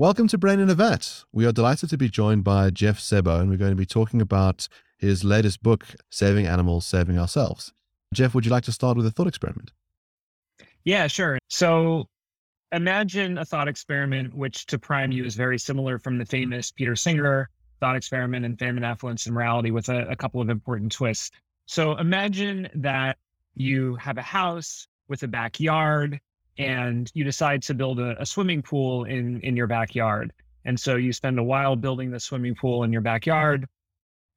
Welcome to Brain in a Vat. We are delighted to be joined by Jeff Sebo, and we're going to be talking about his latest book, Saving Animals, Saving Ourselves. Jeff, would you like to start with a thought experiment? Yeah, sure. So imagine a thought experiment, which to prime you is very similar from the famous Peter Singer thought experiment in Famine, Affluence, and Morality with a, a couple of important twists. So imagine that you have a house with a backyard and you decide to build a, a swimming pool in in your backyard. And so you spend a while building the swimming pool in your backyard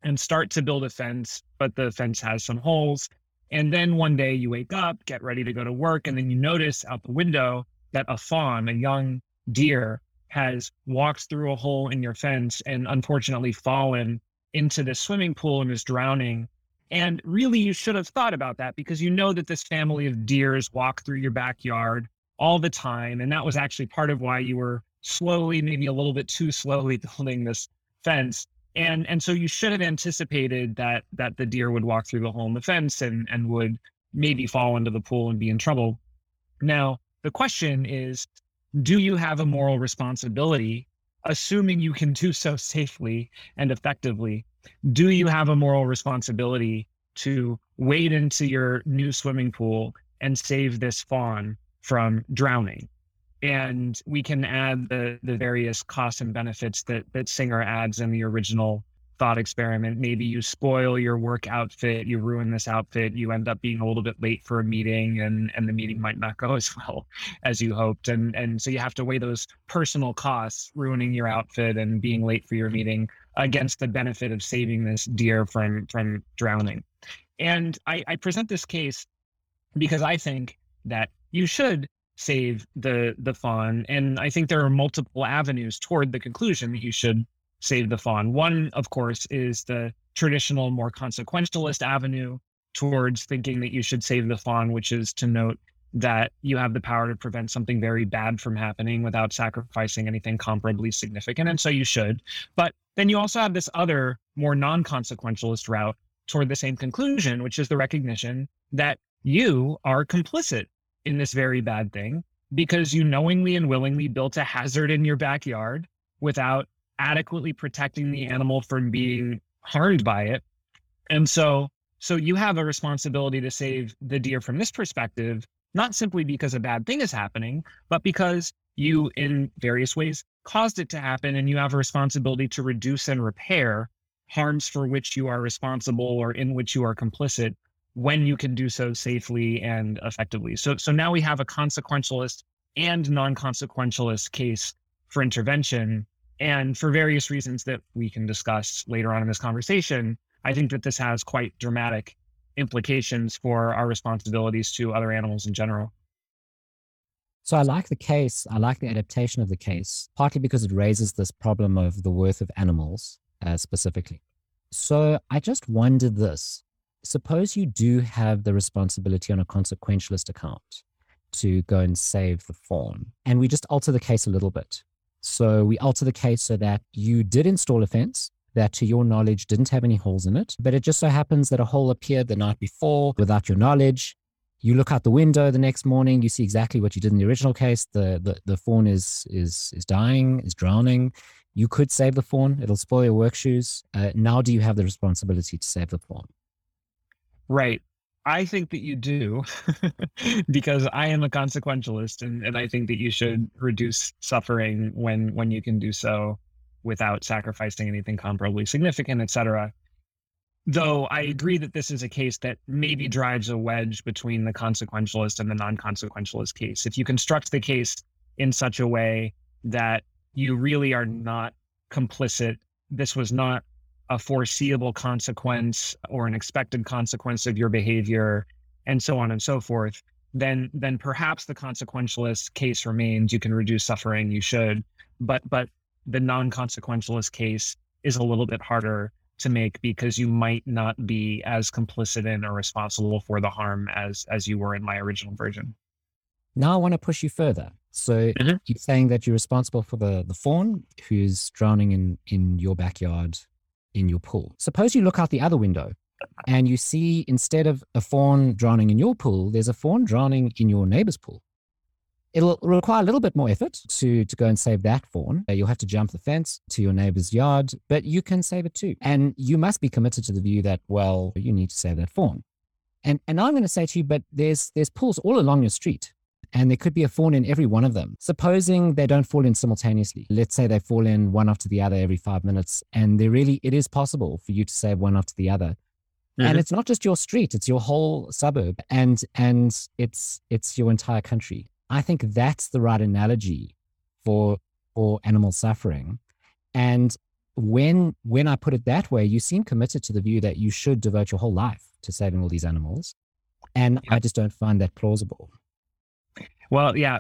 and start to build a fence, but the fence has some holes. And then one day you wake up, get ready to go to work, and then you notice out the window that a fawn, a young deer, has walked through a hole in your fence and unfortunately fallen into the swimming pool and is drowning. And really, you should have thought about that because you know that this family of deers walk through your backyard all the time. And that was actually part of why you were slowly, maybe a little bit too slowly building this fence. And and so you should have anticipated that that the deer would walk through the hole in the fence and and would maybe fall into the pool and be in trouble. Now, the question is, do you have a moral responsibility, assuming you can do so safely and effectively? Do you have a moral responsibility to wade into your new swimming pool and save this fawn from drowning. And we can add the the various costs and benefits that that Singer adds in the original thought experiment. Maybe you spoil your work outfit, you ruin this outfit, you end up being a little bit late for a meeting and and the meeting might not go as well as you hoped. And and so you have to weigh those personal costs, ruining your outfit and being late for your meeting against the benefit of saving this deer from from drowning. And I, I present this case because I think that you should save the the fawn and i think there are multiple avenues toward the conclusion that you should save the fawn one of course is the traditional more consequentialist avenue towards thinking that you should save the fawn which is to note that you have the power to prevent something very bad from happening without sacrificing anything comparably significant and so you should but then you also have this other more non-consequentialist route toward the same conclusion which is the recognition that you are complicit in this very bad thing because you knowingly and willingly built a hazard in your backyard without adequately protecting the animal from being harmed by it. And so so you have a responsibility to save the deer from this perspective, not simply because a bad thing is happening, but because you in various ways caused it to happen and you have a responsibility to reduce and repair harms for which you are responsible or in which you are complicit when you can do so safely and effectively. So, so now we have a consequentialist and non-consequentialist case for intervention. And for various reasons that we can discuss later on in this conversation, I think that this has quite dramatic implications for our responsibilities to other animals in general. So I like the case. I like the adaptation of the case, partly because it raises this problem of the worth of animals uh, specifically. So I just wondered this suppose you do have the responsibility on a consequentialist account to go and save the fawn, and we just alter the case a little bit. So we alter the case so that you did install a fence that, to your knowledge, didn't have any holes in it, but it just so happens that a hole appeared the night before without your knowledge. You look out the window the next morning, you see exactly what you did in the original case. The the, the fawn is is is dying, is drowning. You could save the fawn. It'll spoil your work shoes. Uh, now, do you have the responsibility to save the fawn? Right. I think that you do because I am a consequentialist and, and I think that you should reduce suffering when when you can do so without sacrificing anything comparably significant, et cetera. Though I agree that this is a case that maybe drives a wedge between the consequentialist and the non-consequentialist case. If you construct the case in such a way that you really are not complicit, this was not a foreseeable consequence or an expected consequence of your behavior and so on and so forth then then perhaps the consequentialist case remains you can reduce suffering you should but but the non-consequentialist case is a little bit harder to make because you might not be as complicit in or responsible for the harm as as you were in my original version now i want to push you further so mm-hmm. you're saying that you're responsible for the the fawn who's drowning in in your backyard in your pool. Suppose you look out the other window and you see instead of a fawn drowning in your pool, there's a fawn drowning in your neighbor's pool. It'll require a little bit more effort to, to go and save that fawn. You'll have to jump the fence to your neighbor's yard, but you can save it too. And you must be committed to the view that, well, you need to save that fawn. And, and I'm going to say to you, but there's, there's pools all along your street and there could be a fawn in every one of them. Supposing they don't fall in simultaneously, let's say they fall in one after the other every five minutes, and there really it is possible for you to save one after the other. Mm-hmm. And it's not just your street; it's your whole suburb, and and it's it's your entire country. I think that's the right analogy for for animal suffering. And when when I put it that way, you seem committed to the view that you should devote your whole life to saving all these animals. And I just don't find that plausible. Well, yeah,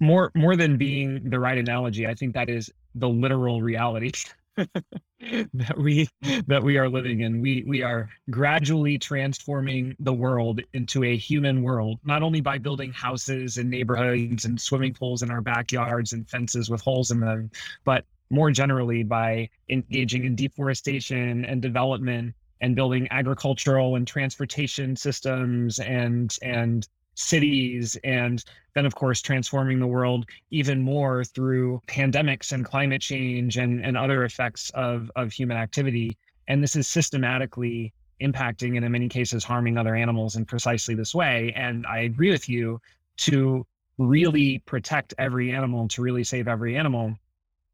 more more than being the right analogy, I think that is the literal reality that we that we are living in. We we are gradually transforming the world into a human world, not only by building houses and neighborhoods and swimming pools in our backyards and fences with holes in them, but more generally by engaging in deforestation and development and building agricultural and transportation systems and and cities and then of course transforming the world even more through pandemics and climate change and, and other effects of, of human activity. And this is systematically impacting and in many cases harming other animals in precisely this way. And i agree with you to really protect every animal to really save every animal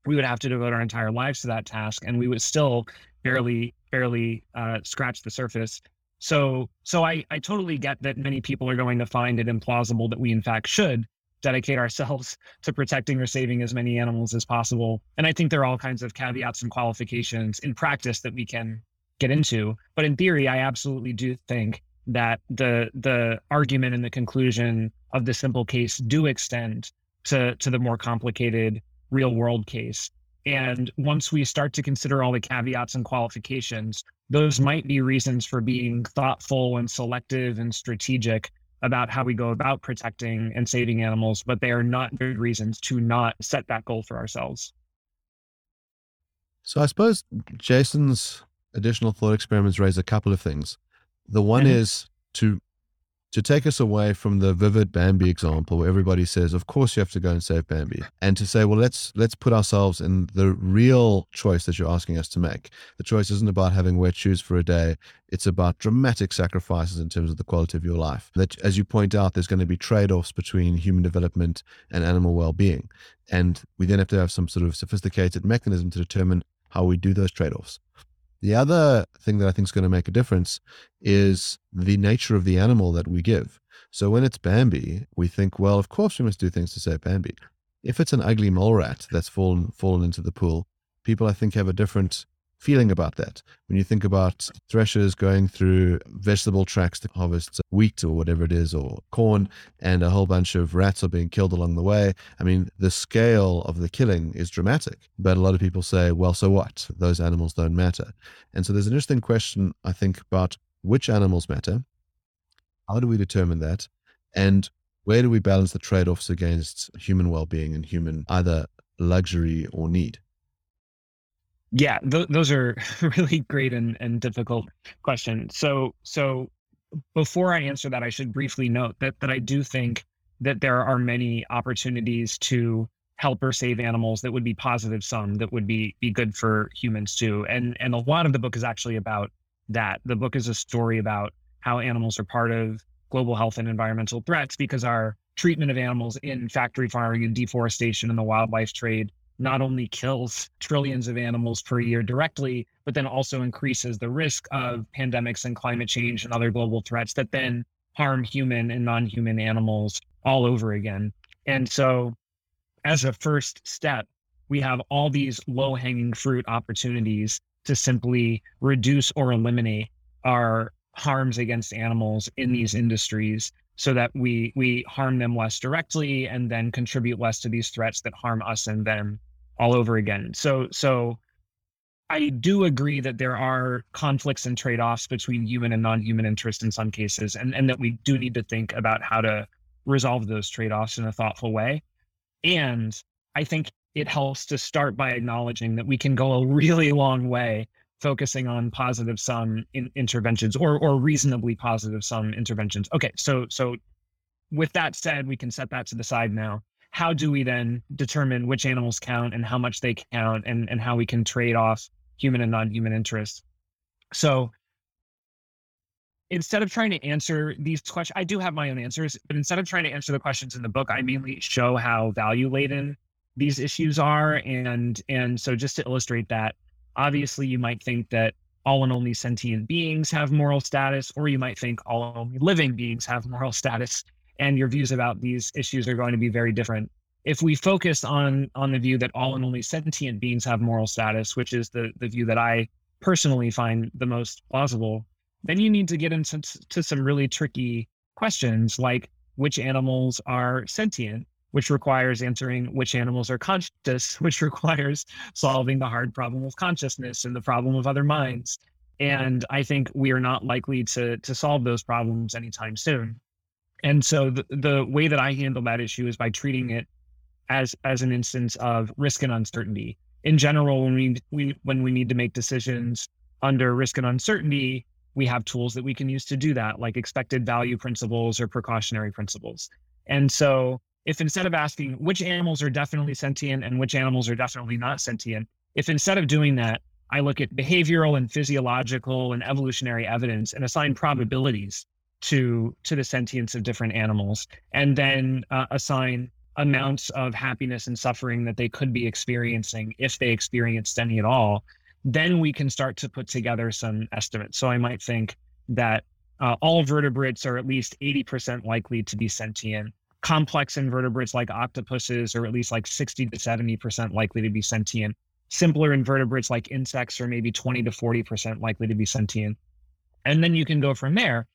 we would have to devote our entire lives to that task and we would still barely barely uh, scratch the surface so so I, I totally get that many people are going to find it implausible that we in fact should dedicate ourselves to protecting or saving as many animals as possible. And I think there are all kinds of caveats and qualifications in practice that we can get into. But in theory, I absolutely do think that the the argument and the conclusion of the simple case do extend to to the more complicated real world case. And once we start to consider all the caveats and qualifications, those might be reasons for being thoughtful and selective and strategic about how we go about protecting and saving animals, but they are not good reasons to not set that goal for ourselves. So I suppose Jason's additional thought experiments raise a couple of things. The one mm-hmm. is to to take us away from the vivid Bambi example where everybody says, of course you have to go and save Bambi, and to say, well, let's let's put ourselves in the real choice that you're asking us to make. The choice isn't about having wet shoes for a day. It's about dramatic sacrifices in terms of the quality of your life. That, as you point out, there's going to be trade-offs between human development and animal well-being. And we then have to have some sort of sophisticated mechanism to determine how we do those trade-offs. The other thing that I think is going to make a difference is the nature of the animal that we give. So when it's Bambi, we think, well, of course we must do things to save Bambi. If it's an ugly mole rat that's fallen fallen into the pool, people I think have a different feeling about that. When you think about threshers going through vegetable tracks to harvest wheat or whatever it is, or corn, and a whole bunch of rats are being killed along the way, I mean, the scale of the killing is dramatic. But a lot of people say, well, so what? Those animals don't matter. And so there's an interesting question, I think, about which animals matter. How do we determine that? And where do we balance the trade offs against human well being and human either luxury or need? Yeah, th- those are really great and, and difficult questions. So, so before I answer that, I should briefly note that that I do think that there are many opportunities to help or save animals that would be positive sum that would be be good for humans too. And and a lot of the book is actually about that. The book is a story about how animals are part of global health and environmental threats because our treatment of animals in factory farming and deforestation and the wildlife trade not only kills mm-hmm. trillions of animals per year directly, but then also increases the risk of pandemics and climate change and other global threats that then harm human and non human animals all over again. And so, as a first step, we have all these low hanging fruit opportunities to simply reduce or eliminate our harms against animals in these industries so that we we harm them less directly and then contribute less to these threats that harm us and them all over again. So so I do agree that there are conflicts and trade-offs between human and non-human interest in some cases and and that we do need to think about how to resolve those trade-offs in a thoughtful way. And I think it helps to start by acknowledging that we can go a really long way focusing on positive sum in interventions or or reasonably positive sum interventions. Okay, so so with that said, we can set that to the side now. How do we then determine which animals count and how much they count and, and how we can trade off human and non-human interests? So instead of trying to answer these questions, I do have my own answers, but instead of trying to answer the questions in the book, I mainly show how value laden these issues are. And and so just to illustrate that, obviously you might think that all and only sentient beings have moral status, or you might think all and only living beings have moral status. And your views about these issues are going to be very different. If we focus on on the view that all and only sentient beings have moral status, which is the the view that I personally find the most plausible, then you need to get into to some really tricky questions like which animals are sentient, which requires answering which animals are conscious, which requires solving the hard problem of consciousness and the problem of other minds. And I think we are not likely to to solve those problems anytime soon. And so the, the way that I handle that issue is by treating it as as an instance of risk and uncertainty. In general, when we, we when we need to make decisions under risk and uncertainty, we have tools that we can use to do that, like expected value principles or precautionary principles. And so, if instead of asking which animals are definitely sentient and which animals are definitely not sentient, if instead of doing that, I look at behavioral and physiological and evolutionary evidence and assign probabilities to to the sentience of different animals, and then uh, assign amounts of happiness and suffering that they could be experiencing if they experienced any at all, then we can start to put together some estimates. So I might think that uh, all vertebrates are at least 80% likely to be sentient. Complex invertebrates like octopuses are at least like 60 to 70% likely to be sentient. Simpler invertebrates like insects are maybe 20 to 40% likely to be sentient. And then you can go from there.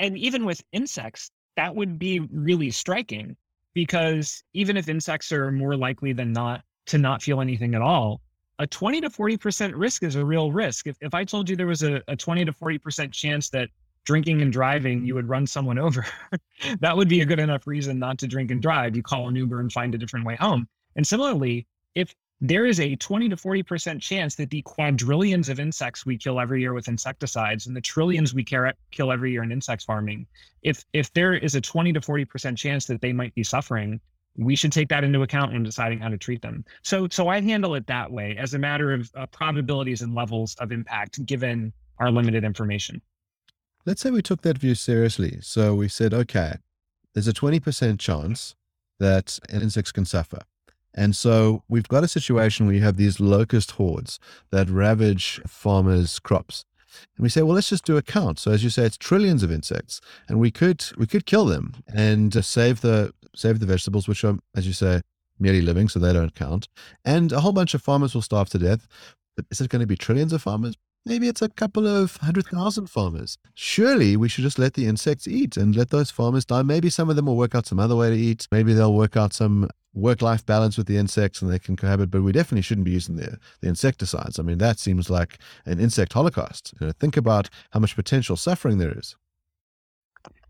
And even with insects, that would be really striking because even if insects are more likely than not to not feel anything at all, a 20 to 40% risk is a real risk. If, if I told you there was a, a 20 to 40% chance that drinking and driving, you would run someone over, that would be a good enough reason not to drink and drive. You call an Uber and find a different way home. And similarly, if there is a 20 to 40% chance that the quadrillions of insects we kill every year with insecticides and the trillions we kill every year in insect farming, if if there is a 20 to 40% chance that they might be suffering, we should take that into account when deciding how to treat them. So, so I handle it that way as a matter of uh, probabilities and levels of impact given our limited information. Let's say we took that view seriously. So we said, okay, there's a 20% chance that insects can suffer. And so we've got a situation where you have these locust hordes that ravage farmers' crops. And we say, well, let's just do a count. So as you say, it's trillions of insects, and we could we could kill them and save the save the vegetables, which are, as you say, merely living, so they don't count. And a whole bunch of farmers will starve to death. But is it going to be trillions of farmers? Maybe it's a couple of hundred thousand farmers. Surely we should just let the insects eat and let those farmers die. Maybe some of them will work out some other way to eat. Maybe they'll work out some work life balance with the insects and they can cohabit, but we definitely shouldn't be using the, the insecticides. I mean, that seems like an insect holocaust. You know, think about how much potential suffering there is.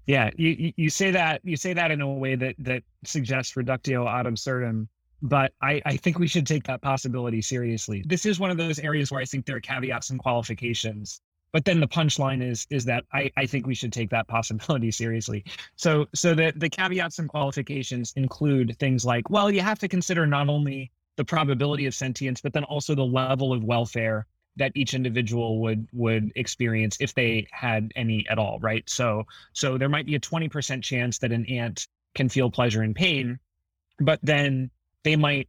Yeah, you, you say that you say that in a way that that suggests reductio ad absurdum, but I, I think we should take that possibility seriously. This is one of those areas where I think there are caveats and qualifications. But then the punchline is is that I, I think we should take that possibility seriously. So so the, the caveats and qualifications include things like, well, you have to consider not only the probability of sentience, but then also the level of welfare that each individual would would experience if they had any at all right so so there might be a 20% chance that an ant can feel pleasure and pain but then they might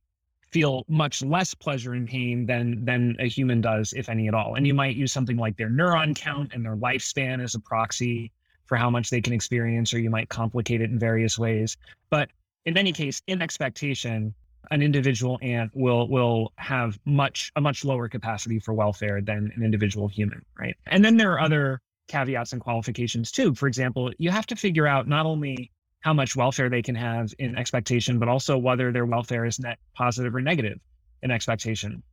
feel much less pleasure and pain than than a human does if any at all and you might use something like their neuron count and their lifespan as a proxy for how much they can experience or you might complicate it in various ways but in any case in expectation an individual ant will will have much a much lower capacity for welfare than an individual human, right? And then there are other caveats and qualifications too. For example, you have to figure out not only how much welfare they can have in expectation, but also whether their welfare is net positive or negative in expectation.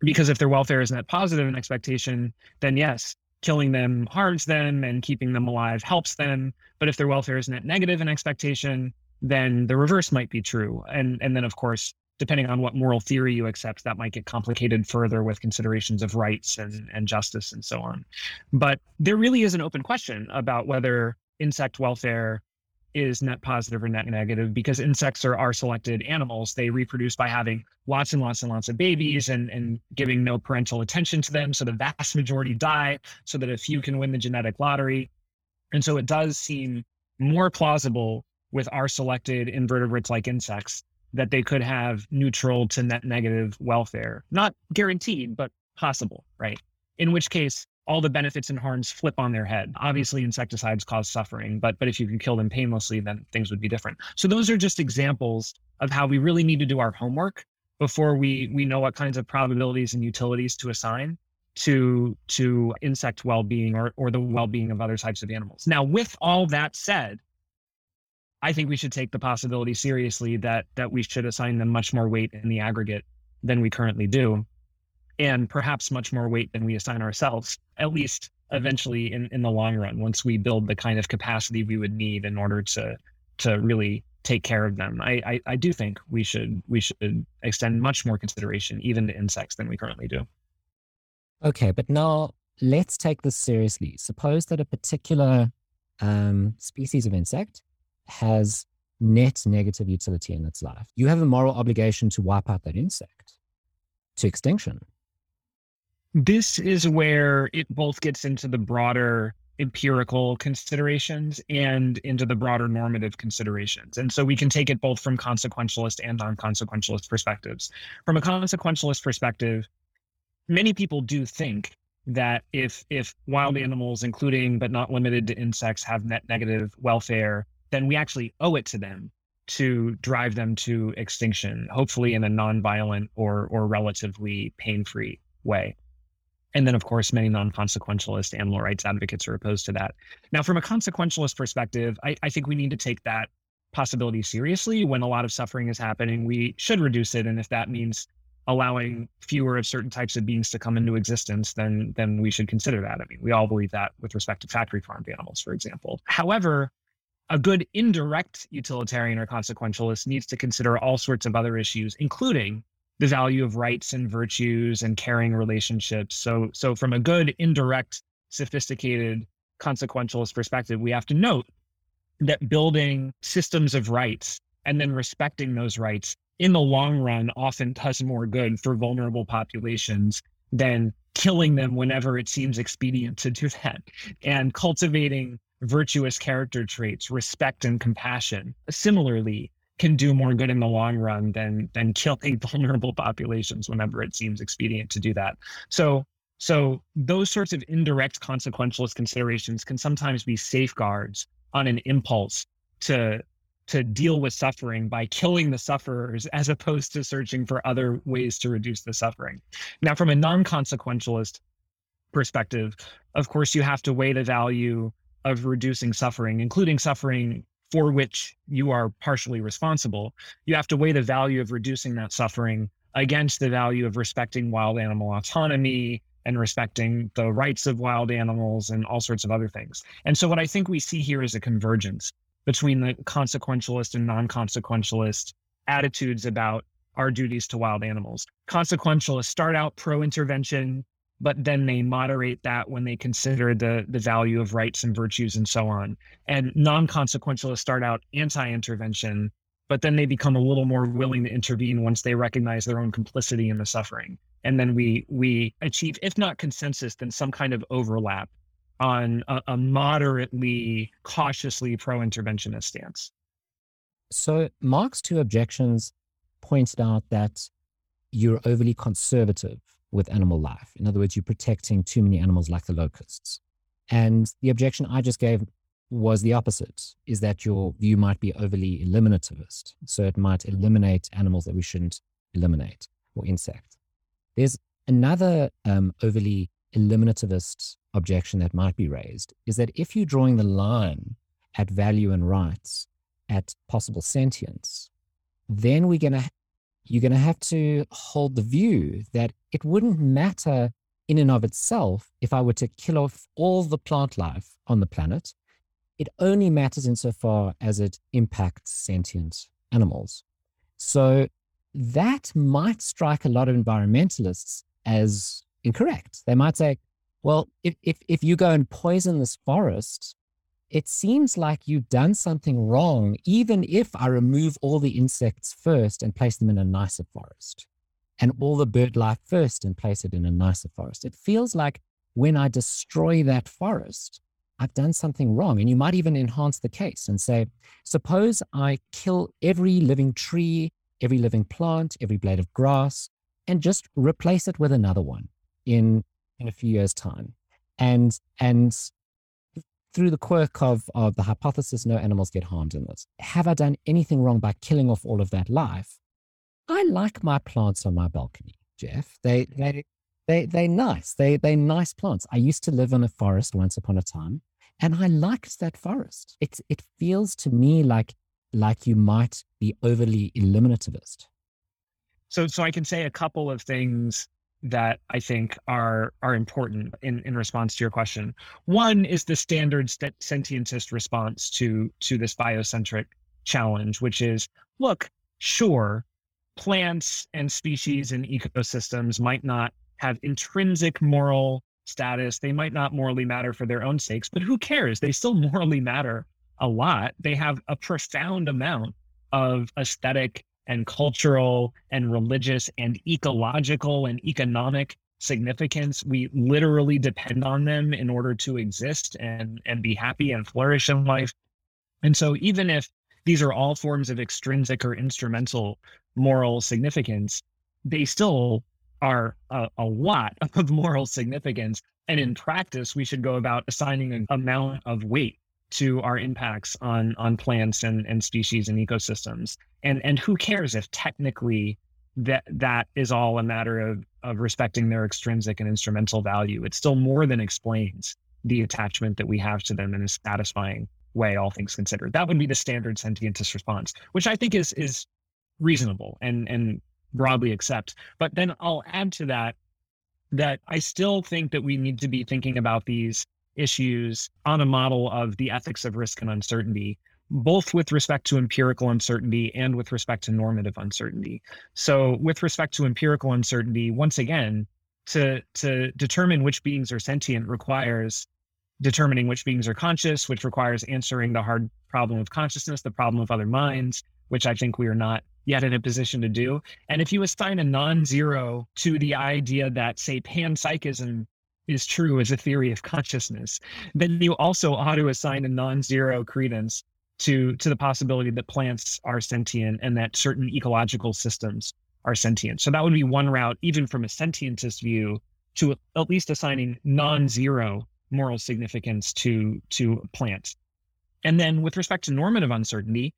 Because if their welfare is net positive in expectation, then yes, killing them harms them and keeping them alive helps them. But if their welfare is net negative in expectation, then the reverse might be true. And and then of course, depending on what moral theory you accept, that might get complicated further with considerations of rights and, and justice and so on. But there really is an open question about whether insect welfare is net positive or net negative because insects are R selected animals. They reproduce by having lots and lots and lots of babies and, and giving no parental attention to them. So the vast majority die so that a few can win the genetic lottery. And so it does seem more plausible with R selected invertebrates like insects that they could have neutral to net negative welfare. Not guaranteed, but possible, right? In which case, all the benefits and harms flip on their head. Obviously, insecticides cause suffering, but but if you can kill them painlessly, then things would be different. So those are just examples of how we really need to do our homework before we we know what kinds of probabilities and utilities to assign to to insect well-being or or the well-being of other types of animals. Now, with all that said, I think we should take the possibility seriously that that we should assign them much more weight in the aggregate than we currently do and perhaps much more weight than we assign ourselves, at least eventually in, in the long run, once we build the kind of capacity we would need in order to to really take care of them. I, I, I do think we should we should extend much more consideration even to insects than we currently do. Okay, but now let's take this seriously. Suppose that a particular um, species of insect has net negative utility in its life. You have a moral obligation to wipe out that insect to extinction this is where it both gets into the broader empirical considerations and into the broader normative considerations. And so we can take it both from consequentialist and non consequentialist perspectives. From a consequentialist perspective, many people do think that if if wild animals including but not limited to insects have net negative welfare then we actually owe it to them to drive them to extinction hopefully in a non-violent or or relatively pain-free way and then, of course, many non consequentialist animal rights advocates are opposed to that. Now, from a consequentialist perspective, I, I, think we need to take that possibility seriously. When a lot of suffering is happening, we should reduce it. And if that means allowing fewer of certain types of beings to come into existence, then then we should consider that. I mean, we all believe that with respect to factory farmed animals, for example. However, a good indirect utilitarian or consequentialist needs to consider all sorts of other issues, including the value of rights and virtues and caring relationships. So, so from a good, indirect, sophisticated, consequentialist perspective, we have to note that building systems of rights and then respecting those rights in the long run often does more good for vulnerable populations than killing them whenever it seems expedient to do that. And cultivating virtuous character traits, respect and compassion. Similarly, can do more good in the long run than than killing vulnerable populations whenever it seems expedient to do that. So so those sorts of indirect consequentialist considerations can sometimes be safeguards on an impulse to to deal with suffering by killing the sufferers as opposed to searching for other ways to reduce the suffering. Now, from a non-consequentialist perspective, of course, you have to weigh the value of reducing suffering, including suffering for which you are partially responsible, you have to weigh the value of reducing that suffering against the value of respecting wild animal autonomy and respecting the rights of wild animals and all sorts of other things. And so, what I think we see here is a convergence between the consequentialist and non consequentialist attitudes about our duties to wild animals. Consequentialists start out pro intervention, but then they moderate that when they consider the the value of rights and virtues and so on. And non-consequentialists start out anti-intervention, but then they become a little more willing to intervene once they recognize their own complicity in the suffering. And then we we achieve, if not consensus, then some kind of overlap on a, a moderately cautiously pro-interventionist stance. So Mark's two objections pointed out that you're overly conservative with animal life. In other words, you're protecting too many animals like the locusts. And the objection I just gave was the opposite, is that your view might be overly eliminativist. So it might eliminate animals that we shouldn't eliminate or insects. There's another um, overly eliminativist objection that might be raised is that if you're drawing the line at value and rights, at possible sentience, then we're going to you're going to have to hold the view that it wouldn't matter in and of itself if I were to kill off all the plant life on the planet. It only matters insofar as it impacts sentient animals. So that might strike a lot of environmentalists as incorrect. They might say, well, if, if, if you go and poison this forest it seems like you've done something wrong, even if I remove all the insects first and place them in a nicer forest, and all the bird life first and place it in a nicer forest. It feels like when I destroy that forest, I've done something wrong. And you might even enhance the case and say, suppose I kill every living tree, every living plant, every blade of grass, and just replace it with another one in, in a few years' time. And, and through the quirk of, of the hypothesis, no animals get harmed in this. Have I done anything wrong by killing off all of that life? I like my plants on my balcony, Jeff. They, they, they, they're nice. They, they're nice plants. I used to live in a forest once upon a time and I liked that forest. It it feels to me like like you might be overly eliminativist. So so I can say a couple of things that I think are are important in, in response to your question. One is the standard st- sentientist response to to this biocentric challenge, which is look, sure, plants and species and ecosystems might not have intrinsic moral status. They might not morally matter for their own sakes, but who cares? They still morally matter a lot. They have a profound amount of aesthetic and cultural and religious and ecological and economic significance. We literally depend on them in order to exist and, and be happy and flourish in life. And so, even if these are all forms of extrinsic or instrumental moral significance, they still are a, a lot of moral significance. And in practice, we should go about assigning an amount of weight to our impacts on on plants and, and species and ecosystems. And and who cares if technically that that is all a matter of of respecting their extrinsic and instrumental value. It still more than explains the attachment that we have to them in a satisfying way, all things considered. That would be the standard sentientist response, which I think is is reasonable and and broadly accept. But then I'll add to that that I still think that we need to be thinking about these issues on a model of the ethics of risk and uncertainty, both with respect to empirical uncertainty and with respect to normative uncertainty. So, with respect to empirical uncertainty, once again, to, to determine which beings are sentient requires determining which beings are conscious, which requires answering the hard problem of consciousness, the problem of other minds, which I think we are not yet in a position to do. And if you assign a non zero to the idea that, say, panpsychism is true as a theory of consciousness, then you also ought to assign a non zero credence to, to the possibility that plants are sentient and that certain ecological systems are sentient. So that would be one route, even from a sentientist view, to at least assigning non zero moral significance to, to plants. And then with respect to normative uncertainty,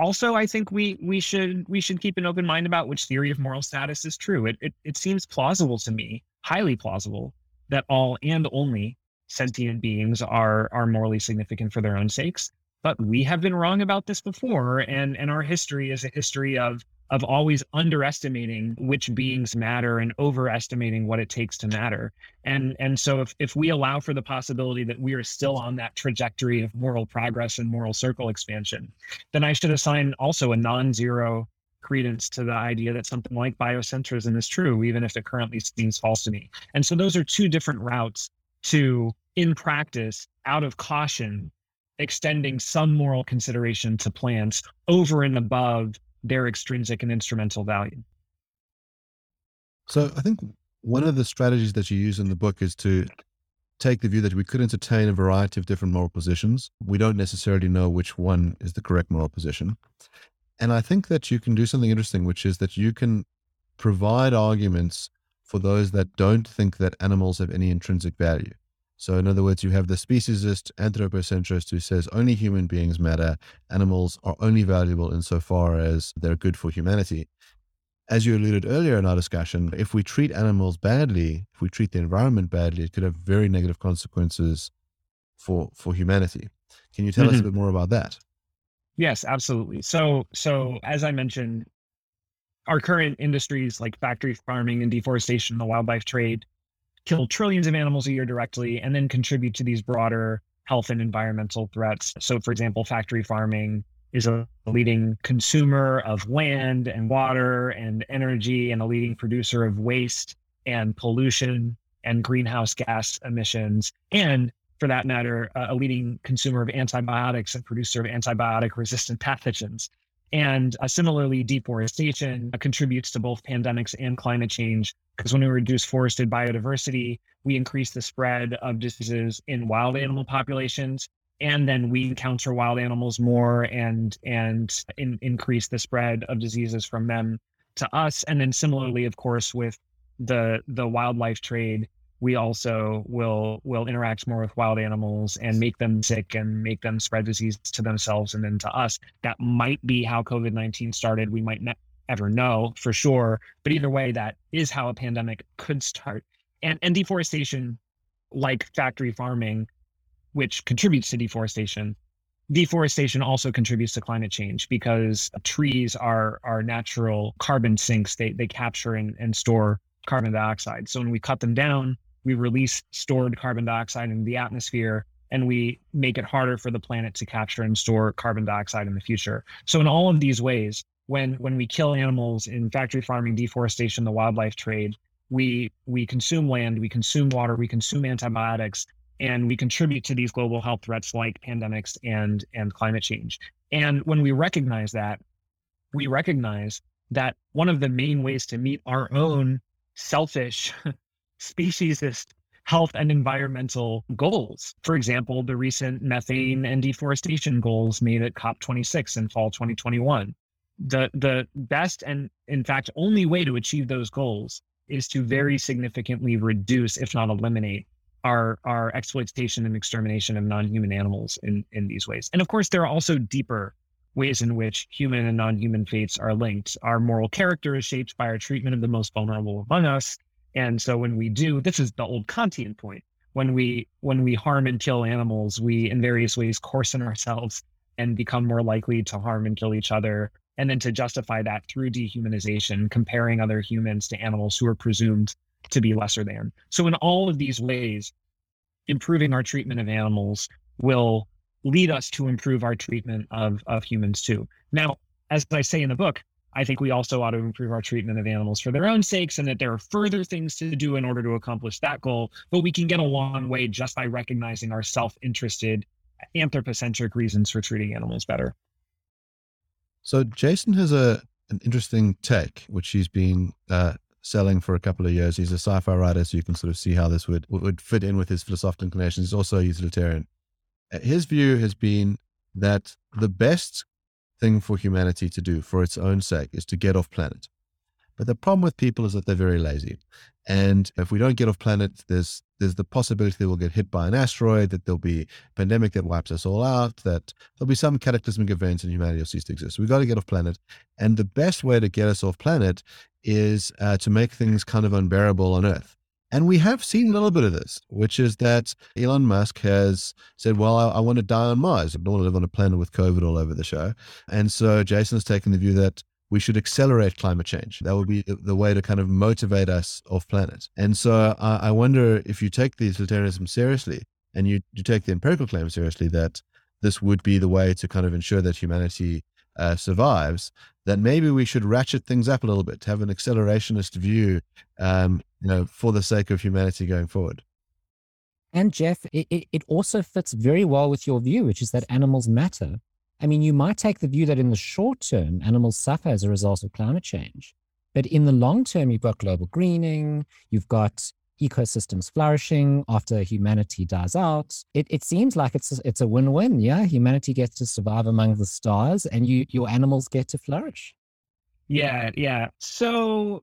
also i think we we should we should keep an open mind about which theory of moral status is true. It, it it seems plausible to me highly plausible that all and only sentient beings are are morally significant for their own sakes. But we have been wrong about this before and and our history is a history of of always underestimating which beings matter and overestimating what it takes to matter. And and so if, if we allow for the possibility that we are still on that trajectory of moral progress and moral circle expansion, then I should assign also a non-zero credence to the idea that something like biocentrism is true, even if it currently seems false to me. And so those are two different routes to, in practice, out of caution, extending some moral consideration to plants over and above their extrinsic and instrumental value. So I think one of the strategies that you use in the book is to take the view that we could entertain a variety of different moral positions. We don't necessarily know which one is the correct moral position. And I think that you can do something interesting, which is that you can provide arguments for those that don't think that animals have any intrinsic value. So, in other words, you have the speciesist anthropocentrist who says only human beings matter, animals are only valuable insofar as they're good for humanity. As you alluded earlier in our discussion, if we treat animals badly, if we treat the environment badly, it could have very negative consequences for for humanity. Can you tell mm-hmm. us a mm-hmm. bit more about that? Yes, absolutely. So, so as I mentioned, our current industries like factory farming and deforestation, the wildlife trade, kill trillions of animals a year directly and then contribute to these broader health and environmental threats. So, for example, factory farming is a leading consumer of land and water and energy and a leading producer of waste and pollution and greenhouse gas emissions. And for that matter, a leading consumer of antibiotics and producer of antibiotic resistant pathogens. And uh, similarly, deforestation contributes to both pandemics and climate change because when we reduce forested biodiversity, we increase the spread of diseases in wild animal populations, and then we encounter wild animals more and and in, increase the spread of diseases from them to us. And then similarly, of course, with the the wildlife trade, we also will will interact more with wild animals and make them sick and make them spread disease to themselves and then to us. That might be how COVID nineteen started. We might not ever know for sure, but either way, that is how a pandemic could start. And and deforestation, like factory farming, which contributes to deforestation, deforestation also contributes to climate change because trees are are natural carbon sinks. They they capture and, and store carbon dioxide. So when we cut them down, we release stored carbon dioxide into the atmosphere and we make it harder for the planet to capture and store carbon dioxide in the future. So in all of these ways, when when we kill animals in factory farming, deforestation, the wildlife trade, we we consume land, we consume water, we consume antibiotics, and we contribute to these global health threats like pandemics and and climate change. And when we recognize that, we recognize that one of the main ways to meet our own selfish speciesist health and environmental goals. For example, the recent methane and deforestation goals made at COP26 in fall 2021. The, the best and, in fact, only way to achieve those goals is to very significantly reduce, if not eliminate, our, our exploitation and extermination of non human animals in, in these ways. And of course, there are also deeper ways in which human and non human fates are linked. Our moral character is shaped by our treatment of the most vulnerable among us and so when we do, this is the old Kantian point. When we when we harm and kill animals, we in various ways coarsen ourselves and become more likely to harm and kill each other. And then to justify that through dehumanization, comparing other humans to animals who are presumed to be lesser than. So in all of these ways, improving our treatment of animals will lead us to improve our treatment of, of humans too. Now, as I say in the book, I think we also ought to improve our treatment of animals for their own sakes and that there are further things to do in order to accomplish that goal. But we can get a long way just by recognizing our self interested, anthropocentric reasons for treating animals better. So, Jason has a an interesting take, which he's been uh, selling for a couple of years. He's a sci fi writer, so you can sort of see how this would, would fit in with his philosophical inclinations. He's also a utilitarian. Uh, his view has been that the best thing for humanity to do for its own sake is to get off planet. But the problem with people is that they're very lazy. And if we don't get off planet, there's there's the possibility that we'll get hit by an asteroid, that there'll be a pandemic that wipes us all out, that there'll be some cataclysmic event and humanity will cease to exist. We've got to get off planet. And the best way to get us off planet is uh, to make things kind of unbearable on Earth. And we have seen a little bit of this, which is that Elon Musk has said, Well, I, I want to die on Mars. I don't want to live on a planet with COVID all over the show. And so Jason has taken the view that we should accelerate climate change. That would be the way to kind of motivate us off planet. And so I, I wonder if you take the utilitarianism seriously and you, you take the empirical claim seriously that this would be the way to kind of ensure that humanity uh, survives, that maybe we should ratchet things up a little bit, to have an accelerationist view, um, you know, for the sake of humanity going forward. And Jeff, it, it also fits very well with your view, which is that animals matter. I mean, you might take the view that in the short term, animals suffer as a result of climate change. But in the long term, you've got global greening, you've got ecosystems flourishing after humanity dies out. It, it seems like it's a, it's a win-win. Yeah, humanity gets to survive among the stars, and you your animals get to flourish. Yeah, yeah. So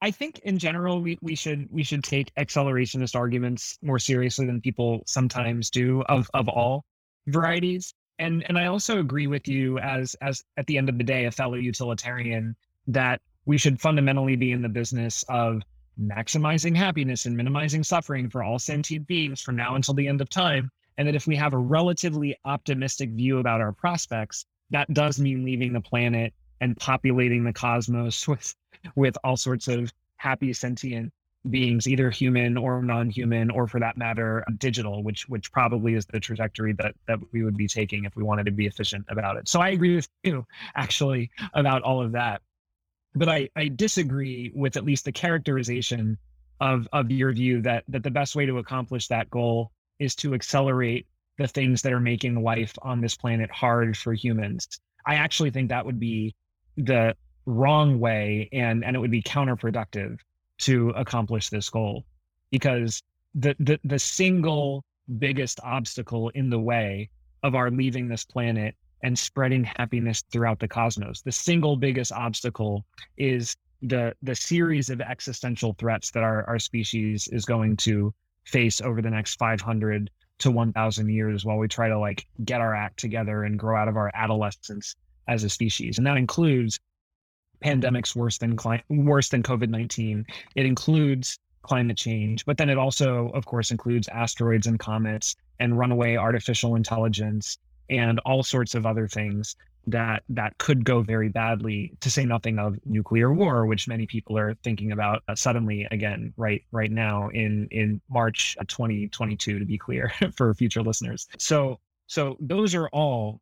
I think in general we, we should we should take accelerationist arguments more seriously than people sometimes do of of all varieties. And and I also agree with you as as at the end of the day a fellow utilitarian that we should fundamentally be in the business of maximizing happiness and minimizing suffering for all sentient beings from now until the end of time. And that if we have a relatively optimistic view about our prospects, that does mean leaving the planet and populating the cosmos with with all sorts of happy sentient beings, either human or non-human, or for that matter, digital, which which probably is the trajectory that that we would be taking if we wanted to be efficient about it. So I agree with you actually about all of that but I, I disagree with at least the characterization of of your view that that the best way to accomplish that goal is to accelerate the things that are making life on this planet hard for humans. I actually think that would be the wrong way and and it would be counterproductive to accomplish this goal because the the, the single biggest obstacle in the way of our leaving this planet and spreading happiness throughout the cosmos. The single biggest obstacle is the the series of existential threats that our, our species is going to face over the next 500 to 1000 years while we try to like get our act together and grow out of our adolescence as a species. And that includes pandemics worse than cli- worse than covid-19 it includes climate change but then it also of course includes asteroids and comets and runaway artificial intelligence and all sorts of other things that that could go very badly to say nothing of nuclear war which many people are thinking about uh, suddenly again right right now in in March 2022 to be clear for future listeners. So so those are all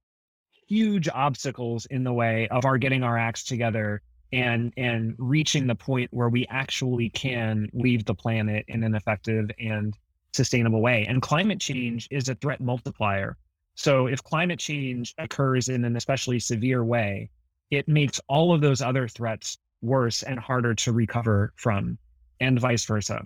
huge obstacles in the way of our getting our acts together and and reaching the point where we actually can leave the planet in an effective and sustainable way. And climate change is a threat multiplier so if climate change occurs in an especially severe way, it makes all of those other threats worse and harder to recover from, and vice versa.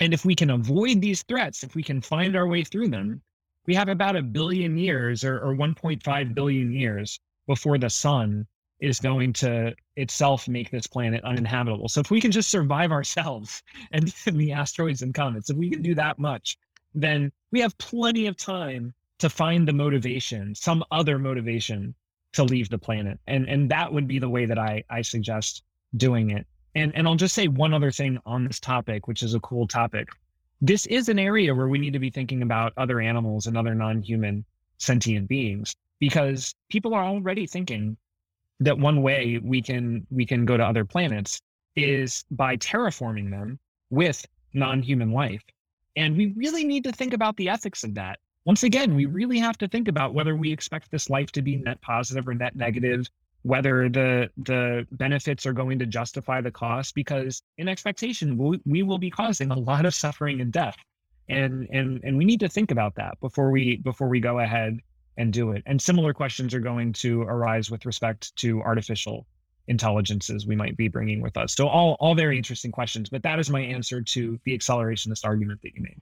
And if we can avoid these threats, if we can find our way through them, we have about a billion years or, or 1.5 billion years before the sun is going to itself make this planet uninhabitable. So if we can just survive ourselves and, and the asteroids and comets, if we can do that much, then we have plenty of time to find the motivation, some other motivation to leave the planet. And and that would be the way that I I suggest doing it. And and I'll just say one other thing on this topic, which is a cool topic. This is an area where we need to be thinking about other animals and other non-human sentient beings because people are already thinking that one way we can we can go to other planets is by terraforming them with non-human life. And we really need to think about the ethics of that once again, we really have to think about whether we expect this life to be net positive or net negative, whether the the benefits are going to justify the cost, because in expectation, we, we will be causing a lot of suffering and death. And and and we need to think about that before we before we go ahead and do it. And similar questions are going to arise with respect to artificial intelligences we might be bringing with us. So all all very interesting questions, but that is my answer to the accelerationist argument that you made.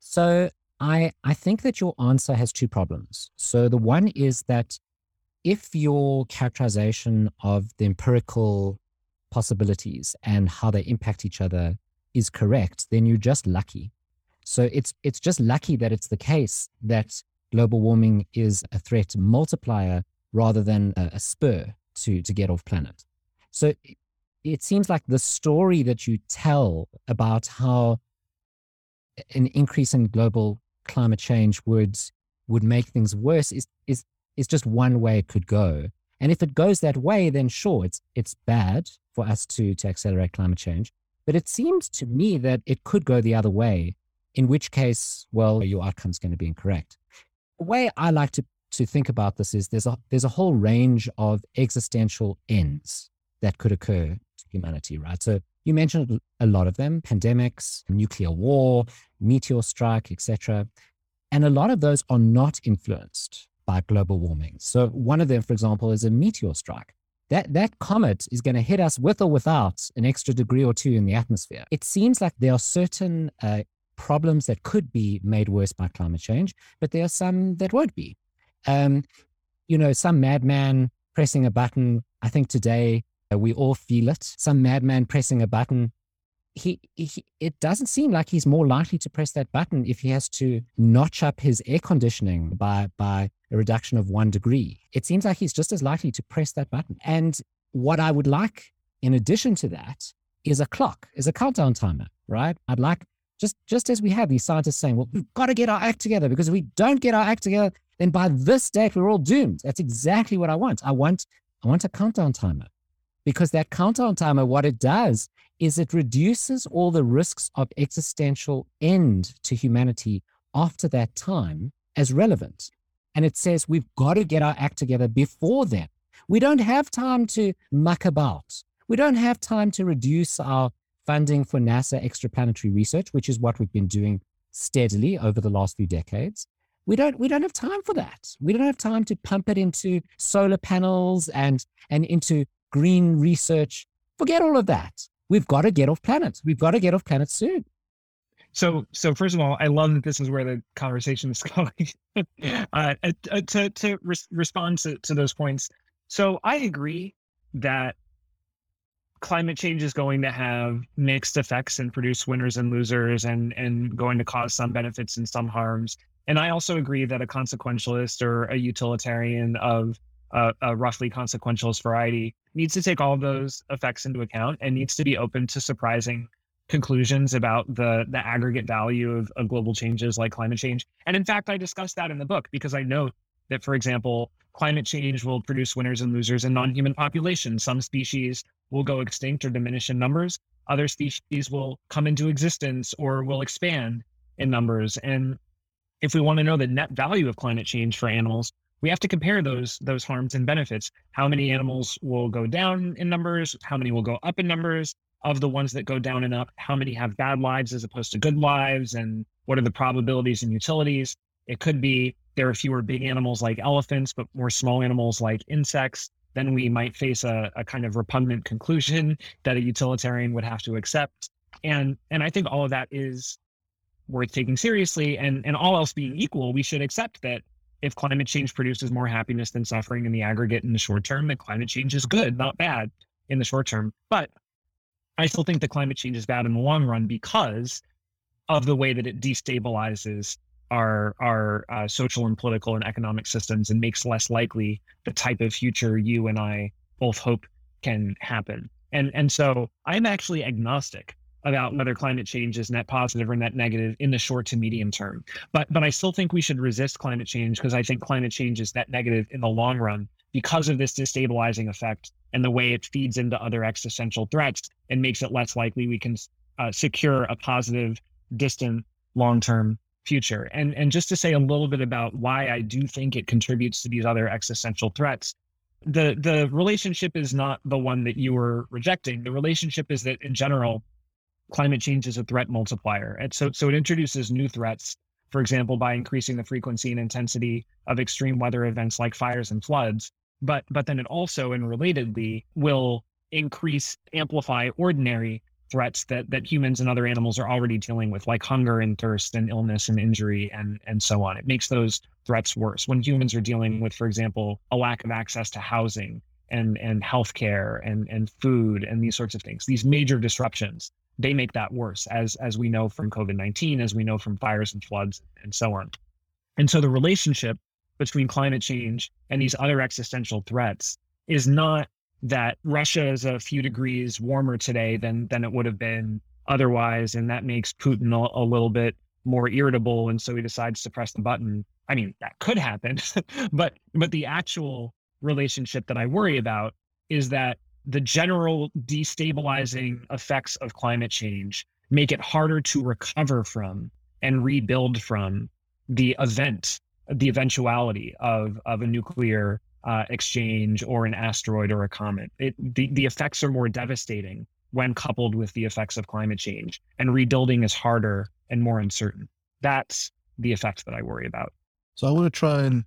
So I, I think that your answer has two problems. So the one is that if your characterization of the empirical possibilities and how they impact each other is correct, then you're just lucky. So it's it's just lucky that it's the case that global warming is a threat multiplier rather than a, a spur to to get off planet. So it, it seems like the story that you tell about how an increase in global climate change would would make things worse is is is just one way it could go. And if it goes that way, then sure, it's it's bad for us to to accelerate climate change. But it seems to me that it could go the other way, in which case, well, your outcome is going to be incorrect. The way I like to to think about this is there's a there's a whole range of existential ends that could occur to humanity, right? So you mentioned a lot of them pandemics, nuclear war, meteor strike, etc. And a lot of those are not influenced by global warming. So, one of them, for example, is a meteor strike. That, that comet is going to hit us with or without an extra degree or two in the atmosphere. It seems like there are certain uh, problems that could be made worse by climate change, but there are some that won't be. Um, you know, some madman pressing a button. I think today we all feel it. Some madman pressing a button. He, he, it doesn't seem like he's more likely to press that button if he has to notch up his air conditioning by by a reduction of one degree. It seems like he's just as likely to press that button. And what I would like, in addition to that, is a clock, is a countdown timer, right? I'd like just just as we have these scientists saying, well, we've got to get our act together because if we don't get our act together, then by this date we're all doomed. That's exactly what I want. I want I want a countdown timer because that countdown timer, what it does is it reduces all the risks of existential end to humanity after that time as relevant. And it says we've got to get our act together before then. We don't have time to muck about. We don't have time to reduce our funding for NASA extraplanetary research, which is what we've been doing steadily over the last few decades. We don't we don't have time for that. We don't have time to pump it into solar panels and and into green research. Forget all of that. We've got to get off planet. We've got to get off planet soon. So, so first of all, I love that this is where the conversation is going. uh, uh, to to re- respond to, to those points, so I agree that climate change is going to have mixed effects and produce winners and losers, and and going to cause some benefits and some harms. And I also agree that a consequentialist or a utilitarian of a, roughly consequentialist variety needs to take all those effects into account and needs to be open to surprising conclusions about the the aggregate value of, of global changes like climate change. And in fact, I discussed that in the book because I note that, for example, climate change will produce winners and losers in non-human populations. Some species will go extinct or diminish in numbers. Other species will come into existence or will expand in numbers. And if we want to know the net value of climate change for animals, we have to compare those those harms and benefits. How many animals will go down in numbers? How many will go up in numbers? of the ones that go down and up, how many have bad lives as opposed to good lives, and what are the probabilities and utilities? It could be there are fewer big animals like elephants, but more small animals like insects. Then we might face a, a kind of repugnant conclusion that a utilitarian would have to accept. And and I think all of that is worth taking seriously. And and all else being equal, we should accept that if climate change produces more happiness than suffering in the aggregate in the short term, then climate change is good, not bad in the short term. But I still think that climate change is bad in the long run because of the way that it destabilizes our our uh, social and political and economic systems and makes less likely the type of future you and I both hope can happen. And and so I'm actually agnostic about whether climate change is net positive or net negative in the short to medium term. But but I still think we should resist climate change because I think climate change is net negative in the long run because of this destabilizing effect and the way it feeds into other existential threats and makes it less likely we can uh, secure a positive, distant, long-term future. And and just to say a little bit about why I do think it contributes to these other existential threats. The the relationship is not the one that you were rejecting. The relationship is that in general, climate change is a threat multiplier. And so so it introduces new threats, for example, by increasing the frequency and intensity of extreme weather events like fires and floods. But but then it also and relatedly will increase amplify ordinary threats that that humans and other animals are already dealing with like hunger and thirst and illness and injury and and so on. It makes those threats worse. When humans are dealing with for example a lack of access to housing and and healthcare and and food and these sorts of things these major disruptions they make that worse as as we know from covid-19 as we know from fires and floods and so on and so the relationship between climate change and these other existential threats is not that Russia is a few degrees warmer today than than it would have been otherwise, and that makes Putin a, a little bit more irritable, and so he decides to press the button. I mean, that could happen, but but the actual relationship that I worry about is that the general destabilizing effects of climate change make it harder to recover from and rebuild from the event the eventuality of of a nuclear uh, exchange or an asteroid or a comet. It, the the effects are more devastating when coupled with the effects of climate change, and rebuilding is harder and more uncertain. That's the effect that I worry about. So I want to try and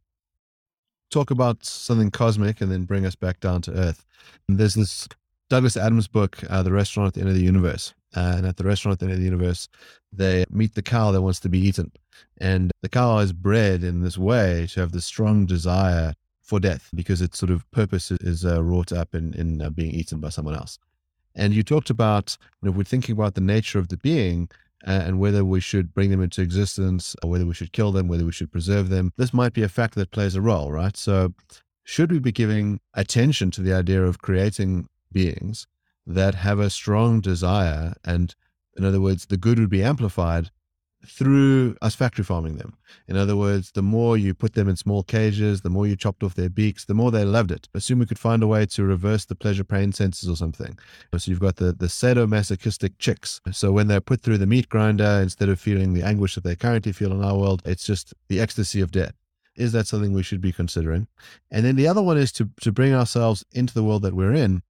talk about something cosmic and then bring us back down to earth. And there's this Douglas Adams book, uh, The Restaurant at the End of the Universe. Uh, and at the restaurant at the end of the universe, they meet the cow that wants to be eaten. And the cow is bred in this way to have this strong desire for death because its sort of purpose is uh, wrought up in, in uh, being eaten by someone else. And you talked about, you know, we're thinking about the nature of the being and whether we should bring them into existence or whether we should kill them, whether we should preserve them. This might be a factor that plays a role, right? So, should we be giving attention to the idea of creating beings that have a strong desire and in other words the good would be amplified through us factory farming them. In other words, the more you put them in small cages, the more you chopped off their beaks, the more they loved it. Assume we could find a way to reverse the pleasure pain senses or something. So you've got the, the sadomasochistic chicks. So when they're put through the meat grinder, instead of feeling the anguish that they currently feel in our world, it's just the ecstasy of death. Is that something we should be considering? And then the other one is to, to bring ourselves into the world that we're in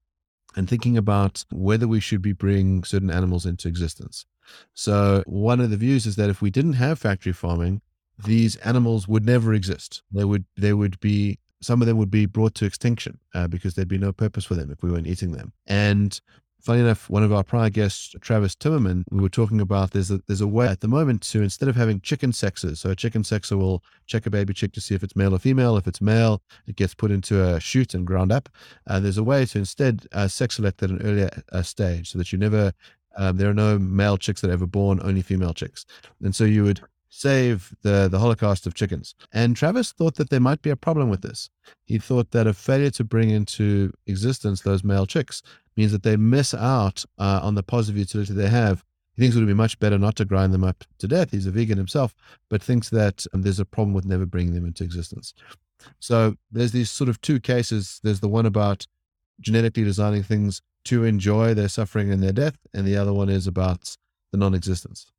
and thinking about whether we should be bringing certain animals into existence. So one of the views is that if we didn't have factory farming, these animals would never exist. They would they would be some of them would be brought to extinction uh, because there'd be no purpose for them if we weren't eating them. And funny enough, one of our prior guests, Travis Timmerman, we were talking about there's a, there's a way at the moment to instead of having chicken sexes, so a chicken sexer will check a baby chick to see if it's male or female. If it's male, it gets put into a chute and ground up. Uh, there's a way to instead uh, sex select at an earlier uh, stage so that you never um, there are no male chicks that ever born, only female chicks. And so you would save the, the holocaust of chickens. And Travis thought that there might be a problem with this. He thought that a failure to bring into existence those male chicks means that they miss out uh, on the positive utility they have. He thinks it would be much better not to grind them up to death. He's a vegan himself, but thinks that um, there's a problem with never bringing them into existence. So there's these sort of two cases. There's the one about genetically designing things to enjoy their suffering and their death, and the other one is about the non-existence.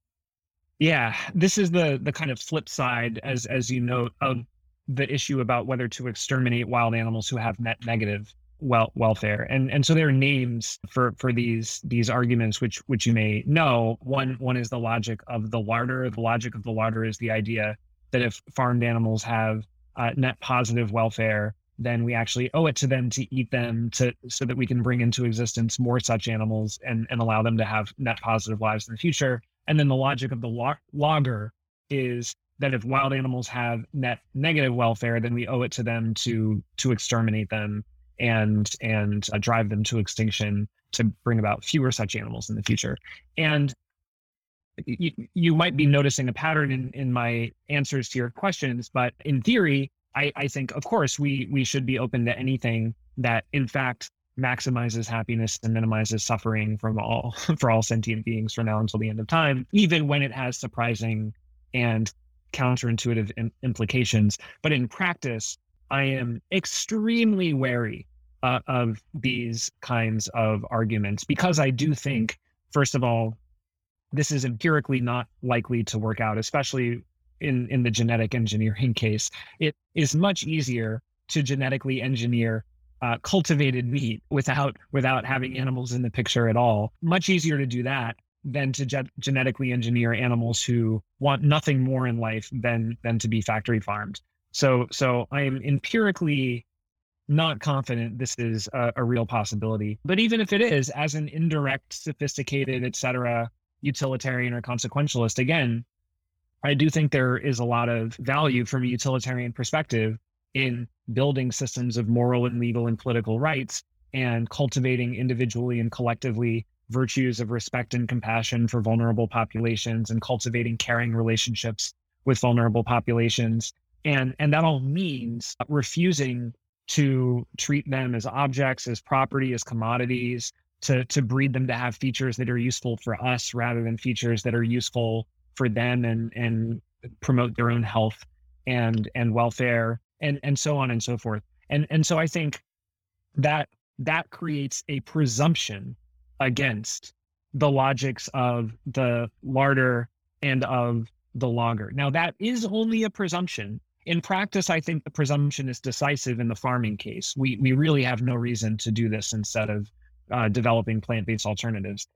Yeah, this is the the kind of flip side, as as you note, of the issue about whether to exterminate wild animals who have net negative well welfare, and and so there are names for for these these arguments, which which you may know. One one is the logic of the larder. The logic of the larder is the idea that if farmed animals have uh, net positive welfare, then we actually owe it to them to eat them to so that we can bring into existence more such animals and, and allow them to have net positive lives in the future. And then the logic of the log- logger is that if wild animals have net negative welfare, then we owe it to them to to exterminate them and and uh, drive them to extinction to bring about fewer such animals in the future. And you, you might be noticing a pattern in, in my answers to your questions, but in theory, I, I think, of course, we we should be open to anything that, in fact, maximizes happiness and minimizes suffering from all for all sentient beings from now until the end of time, even when it has surprising and counterintuitive in, implications. But in practice, I am extremely wary uh, of these kinds of arguments because I do think, first of all, this is empirically not likely to work out, especially in in the genetic engineering case, it is much easier to genetically engineer uh, cultivated meat without without having animals in the picture at all. Much easier to do that than to ge- genetically engineer animals who want nothing more in life than than to be factory farmed. So so I am empirically not confident this is a, a real possibility. But even if it is, as an indirect, sophisticated, etc., utilitarian or consequentialist, again, I do think there is a lot of value from a utilitarian perspective in building systems of moral and legal and political rights and cultivating individually and collectively virtues of respect and compassion for vulnerable populations and cultivating caring relationships with vulnerable populations. And and that all means refusing to treat them as objects as property as commodities to to breed them to have features that are useful for us rather than features that are useful for them and and promote their own health and and welfare and and so on and so forth. And and so i think that that creates a presumption against the logics of the larder and of the logger now that is only a presumption. In practice i think the presumption is decisive in the farming case. We we really have no reason to do this instead of uh, developing plant-based alternatives.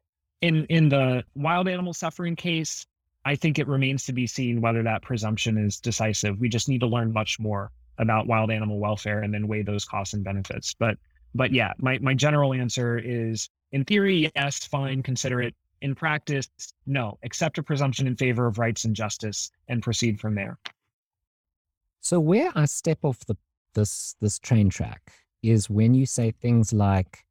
In in the wild animal suffering case I think it remains to be seen whether that presumption is decisive. We just need to learn much more about wild animal welfare and then weigh those costs and benefits. But but yeah, my, my general answer is in theory, yes, fine, consider it. In practice, no. Accept a presumption in favor of rights and justice and proceed from there. So where I step off the this this train track is when you say things like,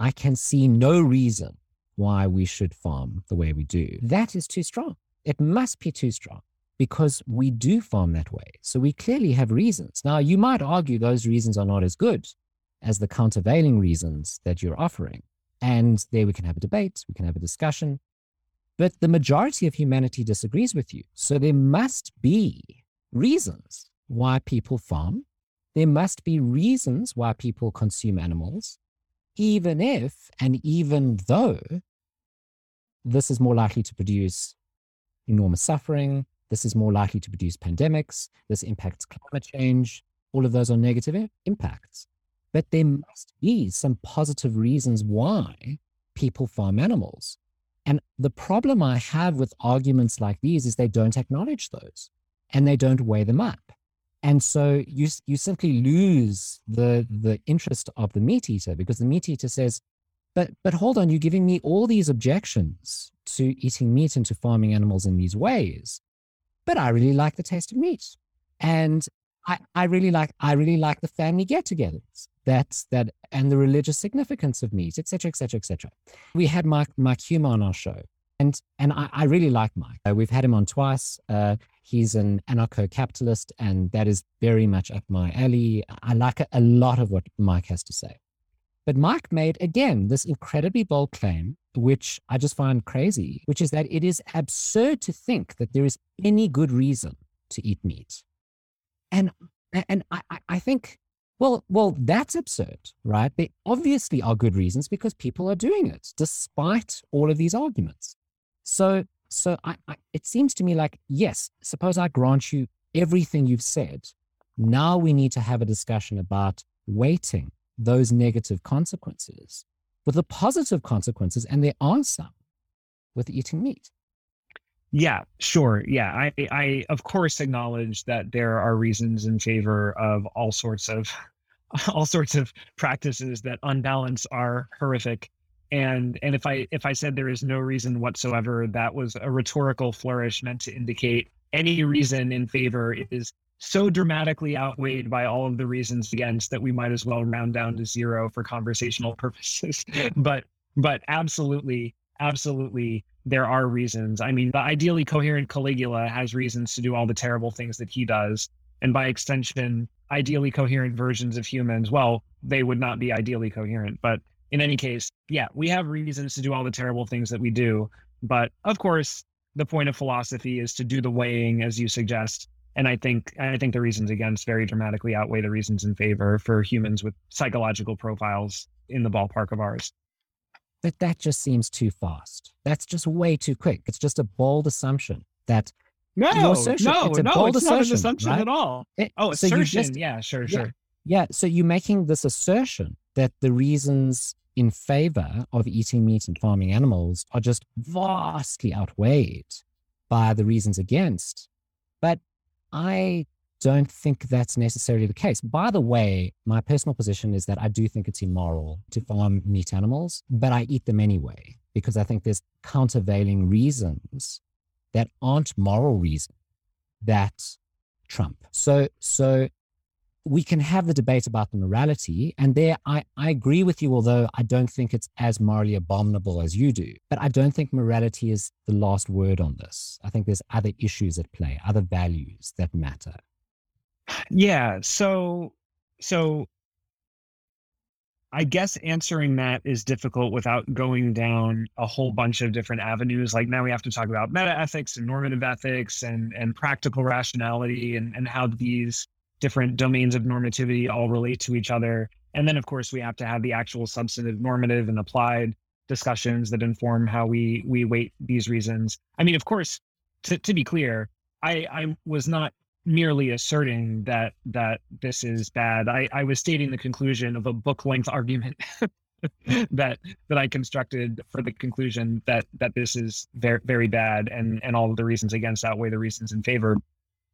I can see no reason why we should farm the way we do. That is too strong. It must be too strong because we do farm that way. So we clearly have reasons. Now, you might argue those reasons are not as good as the countervailing reasons that you're offering. And there we can have a debate, we can have a discussion. But the majority of humanity disagrees with you. So there must be reasons why people farm. There must be reasons why people consume animals, even if and even though this is more likely to produce enormous suffering. This is more likely to produce pandemics. This impacts climate change. All of those are negative impacts. But there must be some positive reasons why people farm animals. And the problem I have with arguments like these is they don't acknowledge those and they don't weigh them up. And so you you simply lose the the interest of the meat eater because the meat eater says, but but hold on, you're giving me all these objections to eating meat and to farming animals in these ways. But I really like the taste of meat. And I, I really like I really like the family get-togethers. That's that and the religious significance of meat, etc., etc., etc. We had Mike Mike Huemer on our show, and and I, I really like Mike. Uh, we've had him on twice. Uh, he's an anarcho-capitalist, and that is very much up my alley. I like a, a lot of what Mike has to say. But Mike made again this incredibly bold claim, which I just find crazy, which is that it is absurd to think that there is any good reason to eat meat. And and I, I think well, well, that's absurd, right? There obviously are good reasons because people are doing it despite all of these arguments. So, so I, I, it seems to me like, yes, suppose I grant you everything you've said. Now we need to have a discussion about weighting those negative consequences with the positive consequences, and there are some with eating meat. Yeah, sure. Yeah, I, I of course acknowledge that there are reasons in favor of all sorts of, all sorts of practices that unbalance are horrific, and and if I if I said there is no reason whatsoever, that was a rhetorical flourish meant to indicate any reason in favor is so dramatically outweighed by all of the reasons against that we might as well round down to zero for conversational purposes. but but absolutely, absolutely there are reasons. I mean, the ideally coherent Caligula has reasons to do all the terrible things that he does. And by extension, ideally coherent versions of humans, well, they would not be ideally coherent. But in any case, yeah, we have reasons to do all the terrible things that we do. But of course, the point of philosophy is to do the weighing as you suggest. And I think I think the reasons against very dramatically outweigh the reasons in favor for humans with psychological profiles in the ballpark of ours that that just seems too fast. That's just way too quick. It's just a bold assumption that no, no, it's a no, bold it's assumption, not an assumption right? at all. It, oh, assertion. Just, yeah, sure, yeah, sure. Yeah. So you're making this assertion that the reasons in favor of eating meat and farming animals are just vastly outweighed by the reasons against. But I don't think that's necessarily the case. By the way, my personal position is that I do think it's immoral to farm meat animals, but I eat them anyway because I think there's countervailing reasons that aren't moral reasons that trump. So, so we can have the debate about the morality, and there I, I agree with you, although I don't think it's as morally abominable as you do. But I don't think morality is the last word on this. I think there's other issues at play, other values that matter. Yeah. So, so I guess answering that is difficult without going down a whole bunch of different avenues. Like now we have to talk about meta ethics and normative ethics and, and practical rationality and, and how these different domains of normativity all relate to each other. And then, of course, we have to have the actual substantive normative and applied discussions that inform how we we weight these reasons. I mean, of course, to, to be clear, I, I was not merely asserting that that this is bad. I, I was stating the conclusion of a book length argument that that I constructed for the conclusion that that this is very very bad and and all of the reasons against outweigh the reasons in favor.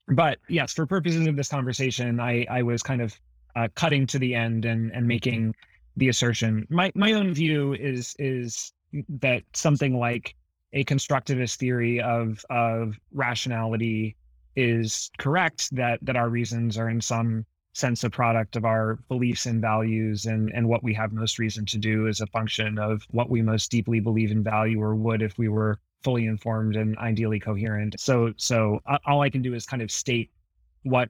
But yes, for purposes of this conversation, I I was kind of uh, cutting to the end and and making the assertion. My my own view is is that something like a constructivist theory of of rationality is correct that that our reasons are in some sense a product of our beliefs and values and and what we have most reason to do is a function of what we most deeply believe in value or would if we were fully informed and ideally coherent so so all i can do is kind of state what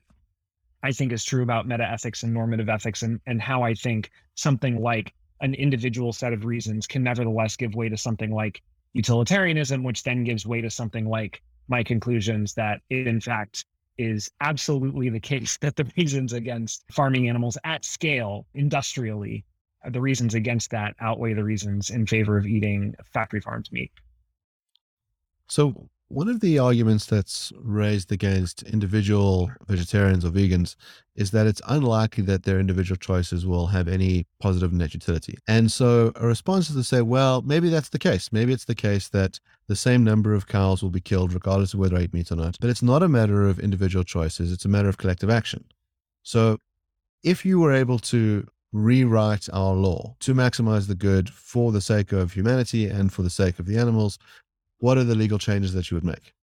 i think is true about meta ethics and normative ethics and and how i think something like an individual set of reasons can nevertheless give way to something like utilitarianism which then gives way to something like my conclusions that it, in fact, is absolutely the case that the reasons against farming animals at scale industrially, the reasons against that outweigh the reasons in favor of eating factory farmed meat. So, One of the arguments that's raised against individual vegetarians or vegans is that it's unlikely that their individual choices will have any positive net utility. And so a response is to say, well, maybe that's the case. Maybe it's the case that the same number of cows will be killed regardless of whether I eat meat or not. But it's not a matter of individual choices, it's a matter of collective action. So if you were able to rewrite our law to maximize the good for the sake of humanity and for the sake of the animals, what are the legal changes that you would make?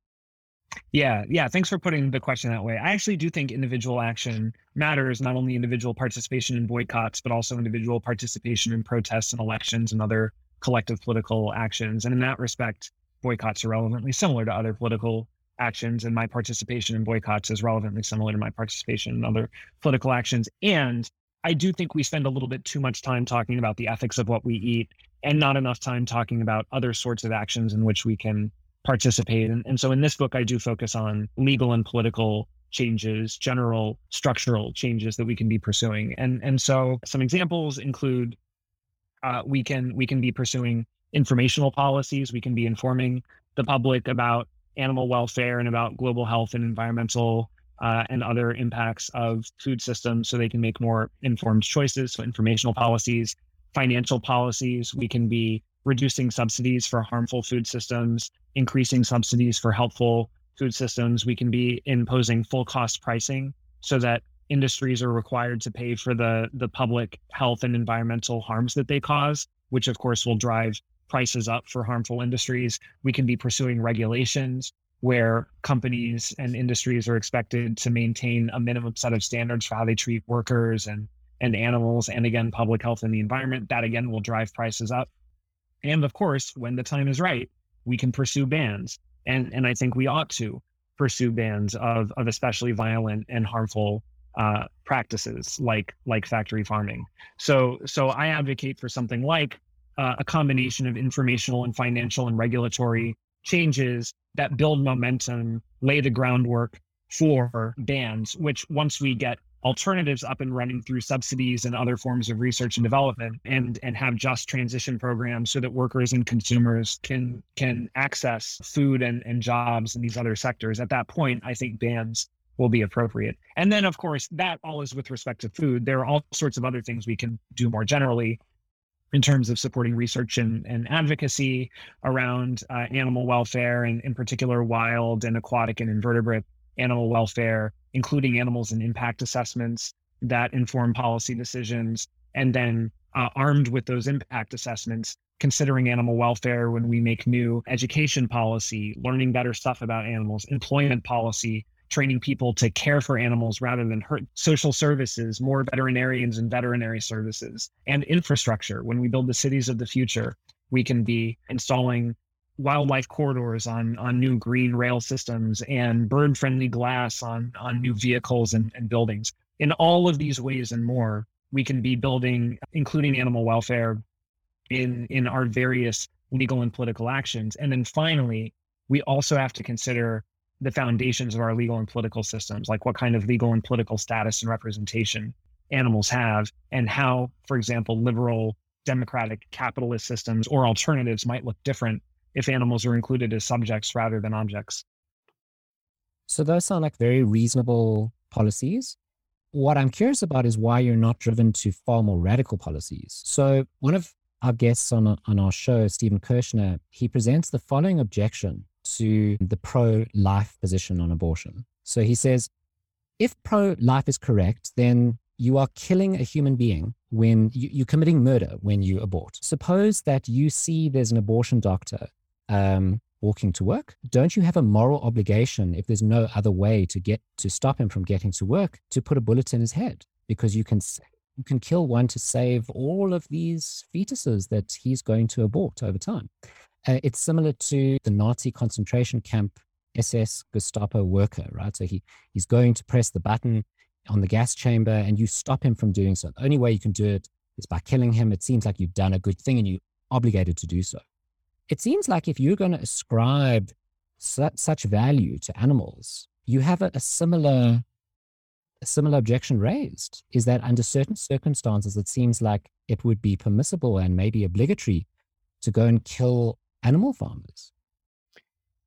Yeah, yeah. Thanks for putting the question that way. I actually do think individual action matters, not only individual participation in boycotts, but also individual participation in protests and elections and other collective political actions. And in that respect, boycotts are relevantly similar to other political actions, and my participation in boycotts is relevantly similar to my participation in other political actions. And I do think we spend a little bit too much time talking about the ethics of what we eat and not enough time talking about other sorts of actions in which we can participate. And, and so in this book, I do focus on legal and political changes, general structural changes that we can be pursuing. And and so some examples include uh, we can we can be pursuing informational policies. We can be informing the public about animal welfare and about global health and environmental uh, and other impacts of food systems so they can make more informed choices. So, informational policies, financial policies, we can be reducing subsidies for harmful food systems, increasing subsidies for helpful food systems. We can be imposing full cost pricing so that industries are required to pay for the, the public health and environmental harms that they cause, which of course will drive prices up for harmful industries. We can be pursuing regulations where companies and industries are expected to maintain a minimum set of standards for how they treat workers and and animals and again public health and the environment that again will drive prices up. And of course when the time is right we can pursue bans. And and i think we ought to pursue bans of of especially violent and harmful uh, practices like like factory farming. So so i advocate for something like uh, a combination of informational and financial and regulatory changes that build momentum, lay the groundwork for bans, which once we get alternatives up and running through subsidies and other forms of research and development and and have just transition programs so that workers and consumers can can access food and, and jobs in these other sectors. At that point i think bans will be appropriate. And then of course that all is with respect to food. There are all sorts of other things we can do more generally in terms of supporting research and, and advocacy around uh, animal welfare and in particular wild and aquatic and invertebrate animal welfare, including animals and impact assessments that inform policy decisions. And then uh, armed with those impact assessments, considering animal welfare when we make new education policy, learning better stuff about animals, employment policy, training people to care for animals rather than hurt social services, more veterinarians and veterinary services, and infrastructure. When we build the cities of the future, we can be installing wildlife corridors on on new green rail systems and bird friendly glass on on new vehicles and, and buildings. In all of these ways and more, we can be building, including animal welfare, in in our various legal and political actions. And then finally, we also have to consider the foundations of our legal and political systems, like what kind of legal and political status and representation animals have, and how, for example, liberal, democratic, capitalist systems or alternatives might look different if animals are included as subjects rather than objects. So those sound like very reasonable policies. What I'm curious about is why you're not driven to far more radical policies. So one of our guests on, on our show, Stephen Kershnar, he presents the following objection to the pro life position on abortion. So he says, if pro life is correct, then you are killing a human being when you, are committing murder when you abort. Suppose that you see there's an abortion doctor um, walking to work. Don't you have a moral obligation, if there's no other way to get to stop him from getting to work, to put a bullet in his head? Because you can you can kill one to save all of these fetuses that he's going to abort over time. Uh, it's similar to the Nazi concentration camp SS Gestapo worker, right? So he, he's going to press the button on the gas chamber and you stop him from doing so. The only way you can do it is by killing him. It seems like you've done a good thing and you're obligated to do so. It seems like if you're going to ascribe su- such value to animals, you have a, a similar a similar objection raised is that under certain circumstances, it seems like it would be permissible and maybe obligatory to go and kill animal farmers.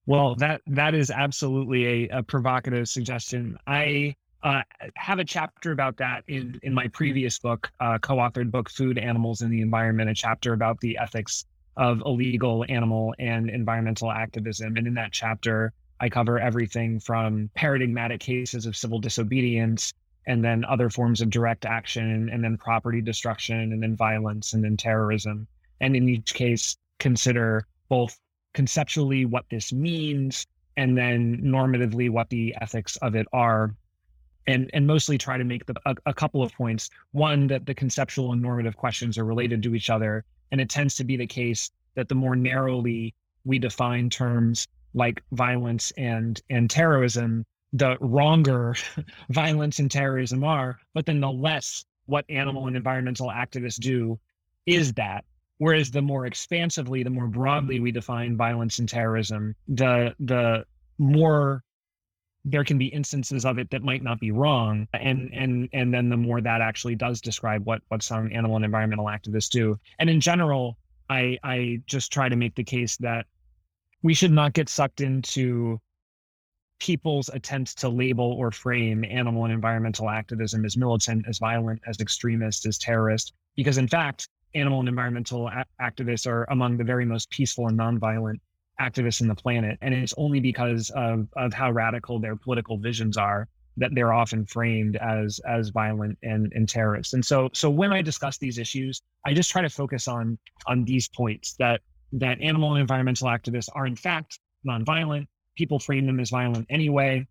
Well, that that is absolutely a, a provocative suggestion. I uh, have a chapter about that in in my previous book, uh, co-authored book, "Food, Animals, and the Environment," a chapter about the ethics of illegal animal and environmental activism. And in that chapter, I cover everything from paradigmatic cases of civil disobedience, and then other forms of direct action, and then property destruction, and then violence, and then terrorism. And in each case, consider both conceptually what this means and then normatively what the ethics of it are and and mostly try to make the, a, a, couple of points one that the conceptual and normative questions are related to each other and it tends to be the case that the more narrowly we define terms like violence and and terrorism the wronger violence and terrorism are but then the less what animal and environmental activists do is that. Whereas the more expansively, the more broadly we define violence and terrorism, the the more there can be instances of it that might not be wrong and mm-hmm. and and then the more that actually does describe what what some animal and environmental activists do. And in general i i just try to make the case that we should not get sucked into people's attempts to label or frame animal and environmental activism as militant as violent as extremist as terrorist because in fact animal and environmental a- activists are among the very most peaceful and nonviolent activists in the planet. And it's only because of, of how radical their political visions are that they're often framed as as violent and, and terrorists. And so so when I discuss these issues, I just try to focus on on these points that that animal and environmental activists are in fact nonviolent. People frame them as violent anyway.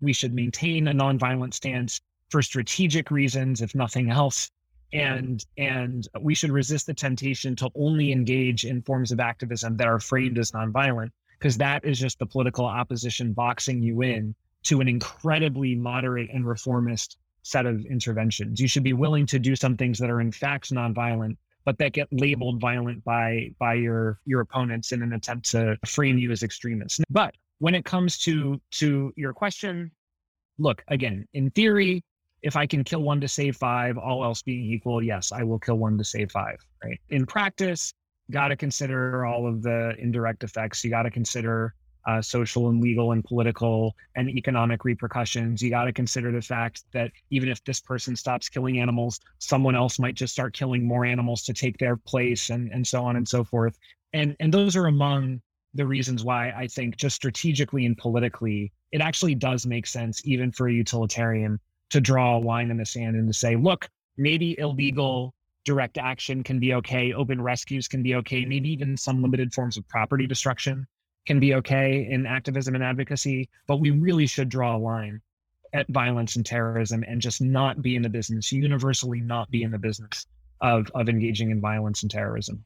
We should maintain a nonviolent stance for strategic reasons, if nothing else Mm-hmm. and and we should resist the temptation to only engage in forms of activism that are framed as nonviolent because that is just the political opposition boxing you in to an incredibly moderate and reformist set of interventions. You should be willing to do some things that are in fact nonviolent, but that get labeled violent by by your your opponents in an attempt to frame you as extremists. But when it comes to to your question, look again in theory if I can kill one to save five, all else being equal, yes, I will kill one to save five. Right. In practice, got to consider all of the indirect effects. You got to consider uh, social and legal and political and economic repercussions. You got to consider the fact that even if this person stops killing animals, someone else might just start killing more animals to take their place, and and so on and so forth. And and those are among the reasons why I think just strategically and politically, it actually does make sense, even for a utilitarian, to draw a line in the sand and to say, look, maybe illegal direct action can be okay, open rescues can be okay, maybe even some limited forms of property destruction can be okay in activism and advocacy, but we really should draw a line at violence and terrorism and just not be in the business, universally not be in the business of, of engaging in violence and terrorism.